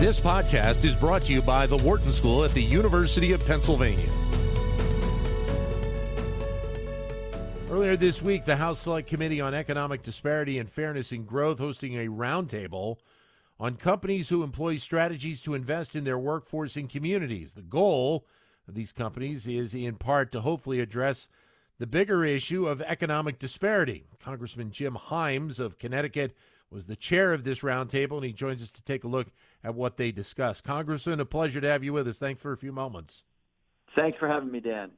This podcast is brought to you by the Wharton School at the University of Pennsylvania. Earlier this week, the House Select Committee on Economic Disparity and Fairness and Growth hosting a roundtable on companies who employ strategies to invest in their workforce and communities. The goal of these companies is in part to hopefully address the bigger issue of economic disparity. Congressman Jim Himes of Connecticut was the chair of this roundtable, and he joins us to take a look at what they discussed. Congressman, a pleasure to have you with us. Thanks for a few moments. Thanks for having me, Dan.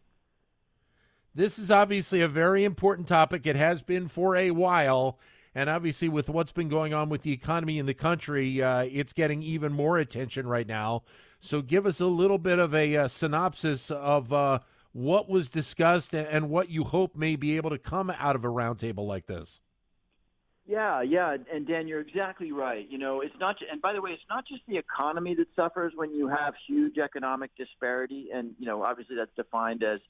This is obviously a very important topic. It has been for a while. And obviously, with what's been going on with the economy in the country, uh, it's getting even more attention right now. So, give us a little bit of a uh, synopsis of uh, what was discussed and what you hope may be able to come out of a roundtable like this. Yeah, yeah, and Dan, you're exactly right. You know, it's not, and by the way, it's not just the economy that suffers when you have huge economic disparity, and you know, obviously that's defined as,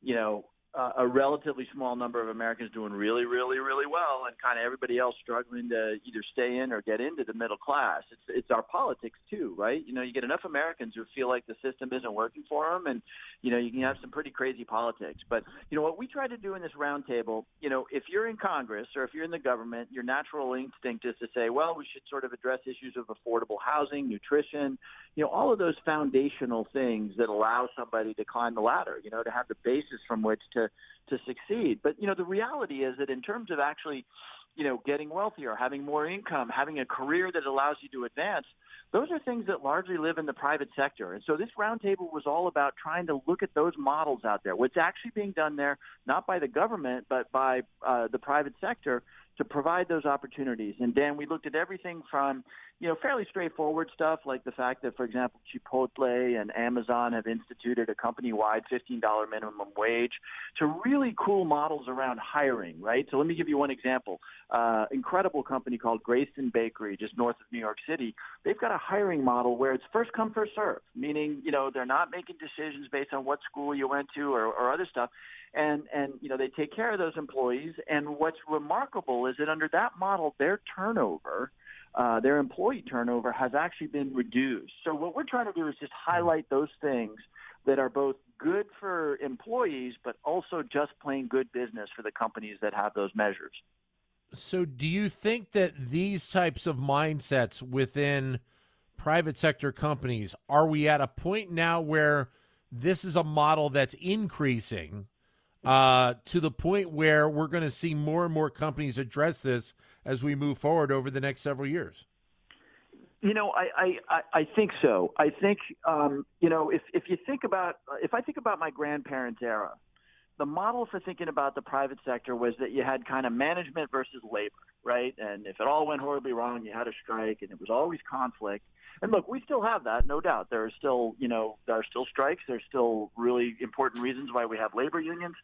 you know, uh, a relatively small number of Americans doing really, really, really well, and kind of everybody else struggling to either stay in or get into the middle class. It's it's our politics too, right? You know, you get enough Americans who feel like the system isn't working for them, and you know, you can have some pretty crazy politics. But you know what we try to do in this roundtable, you know, if you're in Congress or if you're in the government, your natural instinct is to say, well, we should sort of address issues of affordable housing, nutrition, you know, all of those foundational things that allow somebody to climb the ladder, you know, to have the basis from which to to succeed. But you know, the reality is that in terms of actually, you know, getting wealthier, having more income, having a career that allows you to advance, those are things that largely live in the private sector. And so this roundtable was all about trying to look at those models out there. What's actually being done there, not by the government, but by uh, the private sector to provide those opportunities. And Dan, we looked at everything from, you know, fairly straightforward stuff like the fact that, for example, Chipotle and Amazon have instituted a company-wide $15 minimum wage to really cool models around hiring, right? So let me give you one example. Uh, incredible company called Greyston Bakery, just north of New York City. They've got a hiring model where it's first come, first serve, meaning, you know, they're not making decisions based on what school you went to or, or other stuff and and you know they take care of those employees. And what's remarkable is that under that model, their turnover, uh, their employee turnover, has actually been reduced. So what we're trying to do is just highlight those things that are both good for employees, but also just plain good business for the companies that have those measures. So, do you think that these types of mindsets within private sector companies are we at a point now where this is a model that's increasing uh, to the point where we're going to see more and more companies address this as we move forward over the next several years? You know, I I, I think so. I think um, you know if if you think about if I think about my grandparents' era, the model for thinking about the private sector was that you had kind of management versus labor, right? And if it all went horribly wrong, you had a strike, and it was always conflict. And look, we still have that, no doubt. There are still, you know, there are still strikes. There's still really important reasons why we have labor unions.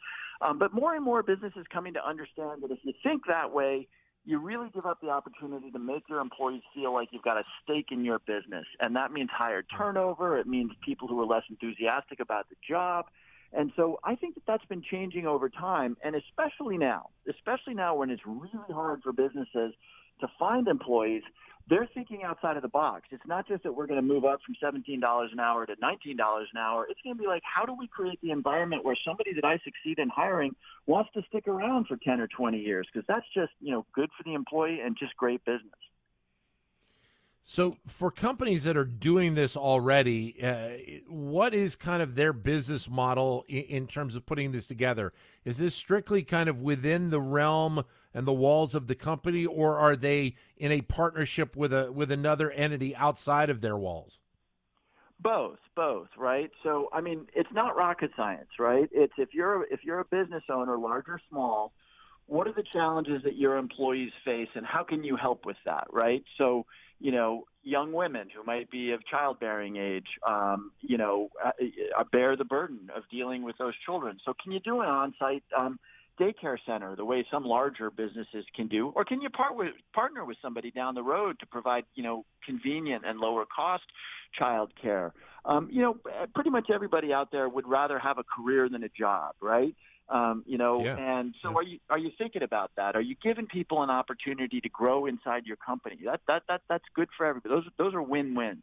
Um, but more and more businesses coming to understand that if you think that way, you really give up the opportunity to make your employees feel like you've got a stake in your business. And that means higher turnover. It means people who are less enthusiastic about the job. And so I think that that's been changing over time, and especially now, especially now when it's really hard for businesses to find employees they're thinking outside of the box. It's not just that we're going to move up from $17 an hour to $19 an hour. It's going to be like, how do we create the environment where somebody that I succeed in hiring wants to stick around for 10 or 20 years? Because that's just, you know, good for the employee and just great business. So, for companies that are doing this already, uh, what is kind of their business model in, in, terms of putting this together? Is this strictly kind of within the realm and the walls of the company, or are they in a partnership with a with another entity outside of their walls? Both, both, right? So, I mean, it's not rocket science, right? It's if you're if you're a business owner, large or small, what are the challenges that your employees face, and how can you help with that, right? So you know, young women who might be of childbearing age, um, you know, uh, uh, bear the burden of dealing with those children. So can you do an on-site um, daycare center the way some larger businesses can do, or can you part with, partner with somebody down the road to provide, you know, convenient and lower cost child care? Um, you know, pretty much everybody out there would rather have a career than a job, right? Um, you know, yeah. and so yeah. are you are you thinking about that? Are you giving people an opportunity to grow inside your company? That that that that's good for everybody. Those those are win wins.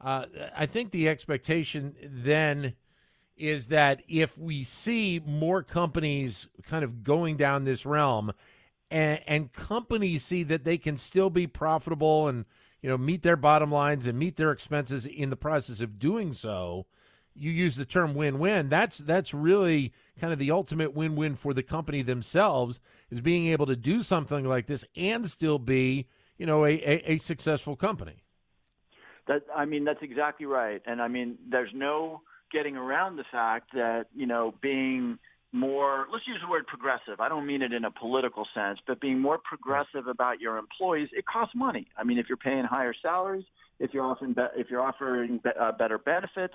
uh, I think the expectation then is that if we see more companies kind of going down this realm and, and companies see that they can still be profitable and you know meet their bottom lines and meet their expenses in the process of doing so you use the term win-win that's that's really kind of the ultimate win-win for the company themselves is being able to do something like this and still be you know a, a, a successful company. That i mean that's exactly right. And i mean there's no getting around the fact that you know being more let's use the word progressive i don't mean it in a political sense but being more progressive about your employees it costs money i mean if you're paying higher salaries if you're offering be- if you're offering be- uh, better benefits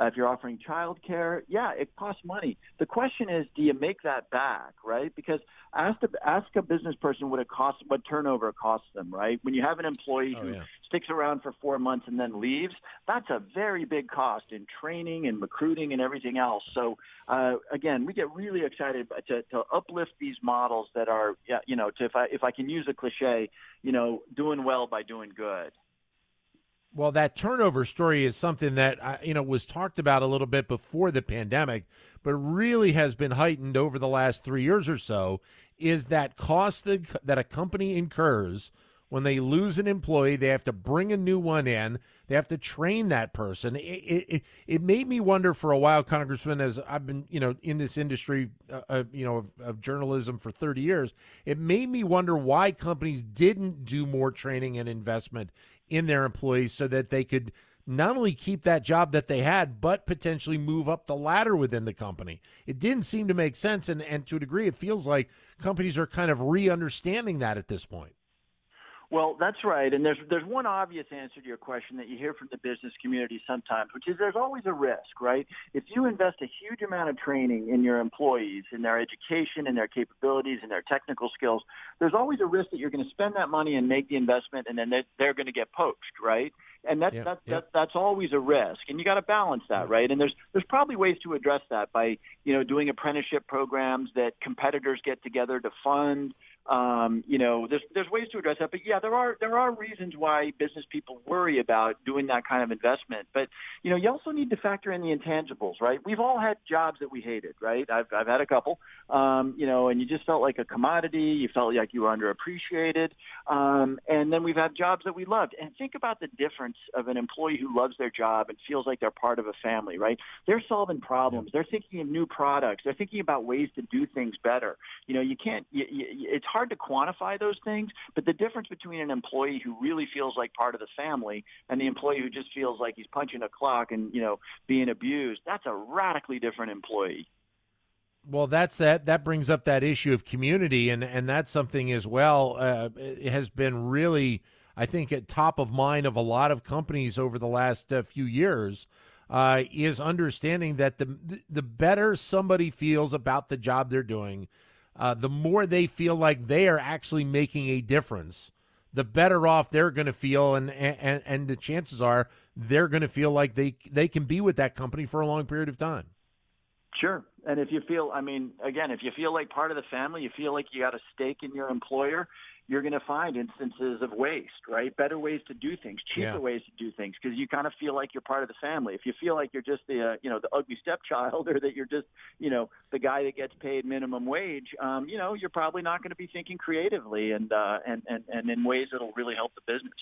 uh, if you're offering child care, yeah, it costs money. The question is, do you make that back, right? Because ask a, ask a business person what it costs, what turnover costs them, right? When you have an employee oh, who yeah. Sticks around for four months and then leaves, that's a very big cost in training and recruiting and everything else. So uh, again, we get really excited to, to uplift these models that are, you know, to, if I if I can use a cliche, you know, doing well by doing good. Well, that turnover story is something that you know was talked about a little bit before the pandemic, but really has been heightened over the last three years or so. Is that cost that, that a company incurs when they lose an employee? They have to bring a new one in. They have to train that person. It it, it made me wonder for a while, Congressman, as I've been you know in this industry, uh, uh, you know, of, of journalism for thirty years. It made me wonder why companies didn't do more training and investment in their employees so that they could not only keep that job that they had, but potentially move up the ladder within the company. It didn't seem to make sense. And, and to a degree, it feels like companies are kind of re understanding that at this point. Well, that's right. And there's there's one obvious answer to your question that you hear from the business community sometimes, which is there's always a risk, right? If you invest a huge amount of training in your employees, in their education, in their capabilities, in their technical skills, there's always a risk that you're going to spend that money and make the investment, and then they're, they're going to get poached, right? And that's yeah, that's yeah. That, that's always a risk, and you got to balance that, right? And there's there's probably ways to address that by you know doing apprenticeship programs that competitors get together to fund um, you know, there's there's ways to address that, but yeah, there are there are reasons why business people worry about doing that kind of investment. But you know, you also need to factor in the intangibles, right? We've all had jobs that we hated, right? I've I've had a couple, um, you know, and you just felt like a commodity. You felt like you were underappreciated, um, and then we've had jobs that we loved. And think about the difference of an employee who loves their job and feels like they're part of a family, right? They're solving problems. They're thinking of new products. They're thinking about ways to do things better. You know, you can't. You, you, it's hard to quantify those things, but the difference between an employee who really feels like part of the family and the employee who just feels like he's punching a clock and, you know, being abused, that's a radically different employee. Well, that's that. That brings up that issue of community, and and that's something as well. Uh, has been really, I think, at top of mind of a lot of companies over the last uh, few years. Uh, is understanding that the the better somebody feels about the job they're doing, uh, the more they feel like they are actually making a difference, the better off they're going to feel, and, and and the chances are they're going to feel like they they can be with that company for a long period of time. Sure, and if you feel, I mean, again, if you feel like part of the family, you feel like you got a stake in your employer, you're going to find instances of waste, right? Better ways to do things, cheaper yeah. ways to do things, because you kind of feel like you're part of the family. If you feel like you're just the, uh, you know, the ugly stepchild, or that you're just, you know, the guy that gets paid minimum wage, um, you know, you're probably not going to be thinking creatively and uh, and and and in ways that'll really help the business.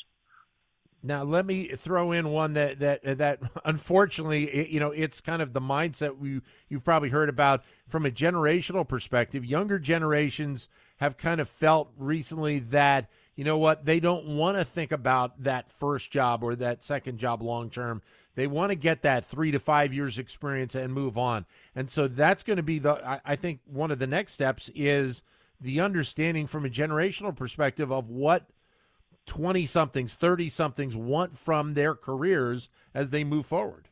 Now, let me throw in one that that that unfortunately, you know, it's kind of the mindset we you've probably heard about from a generational perspective. Younger generations have kind of felt recently that you know what they don't want to think about that first job or that second job long term. They want to get that three to five years experience and move on. And so that's going to be the I, think one of the next steps is the understanding from a generational perspective of what 20 somethings 30 somethings want from their careers as they move forward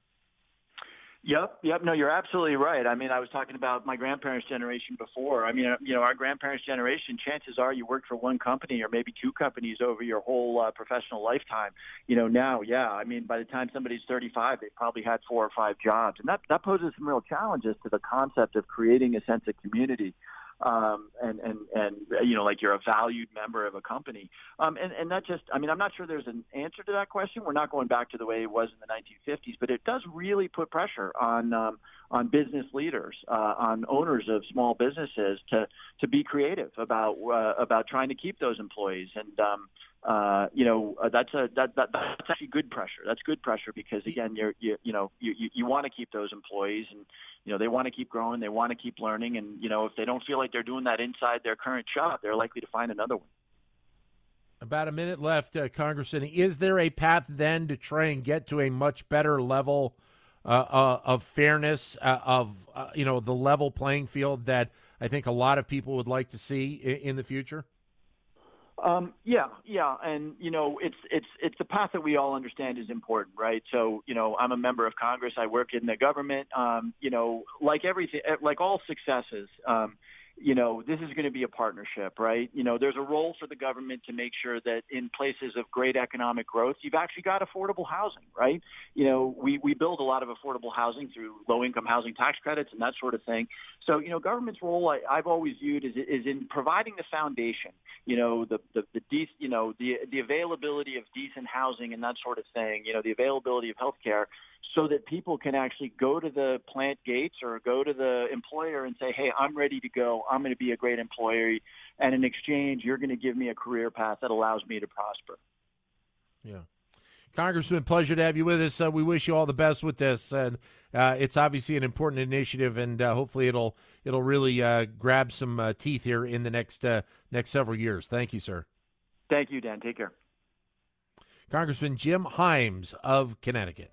Yep, yep. No, you're absolutely right. I mean, I was talking about my grandparents' generation before. I mean, uh, you know, our grandparents' generation, chances are you worked for one company or maybe two companies over your whole uh, professional lifetime. You know, now, yeah, I mean, by the time somebody's 35, they probably had four or five jobs. And that, that poses some real challenges to the concept of creating a sense of community um, and and and you know like you're a valued member of a company. Um, and and that just I mean I'm not sure there's an answer to that question. We're not going back to the way it was in the 1950s, but it does really put pressure on um, on business leaders, uh, on owners of small businesses to to be creative about uh, about trying to keep those employees. And um, uh, you know uh, that's a that, that that's actually good pressure. That's good pressure because again you're you you know you you, you want to keep those employees and you know they want to keep growing, they want to keep learning, and you know if they don't feel like they're doing that inside their current job, they're likely to find another one. About a minute left, uh, Congressman. Is there a path then to try and get to a much better level uh, uh, of fairness, uh, of uh, you know the level playing field that I think a lot of people would like to see in, in the future? Um, yeah, yeah, and you know, it's it's it's the path that we all understand is important, right? So, you know, I'm a member of Congress. I work in the government. Um, you know, like everything, like all successes, um, you know, this is going to be a partnership, right? You know, there's a role for the government to make sure that in places of great economic growth, you've actually got affordable housing, right? You know, we, we build a lot of affordable housing through low income housing tax credits and that sort of thing. So, you know, government's role I, I've always viewed is, is in providing the foundation, you know, the, the, the, de- you know, the, the availability of decent housing and that sort of thing, you know, the availability of health care so that people can actually go to the plant gates or go to the employer and say, hey, I'm ready to go. I'm going to be a great employee. And in exchange, you're going to give me a career path that allows me to prosper. Yeah. Congressman, pleasure to have you with us. Uh, we wish you all the best with this, and uh, it's obviously an important initiative, and uh, hopefully it'll it'll really uh, grab some uh, teeth here in the next uh, next several years. Thank you, sir. Thank you, Dan. Take care. Congressman Jim Himes of Connecticut.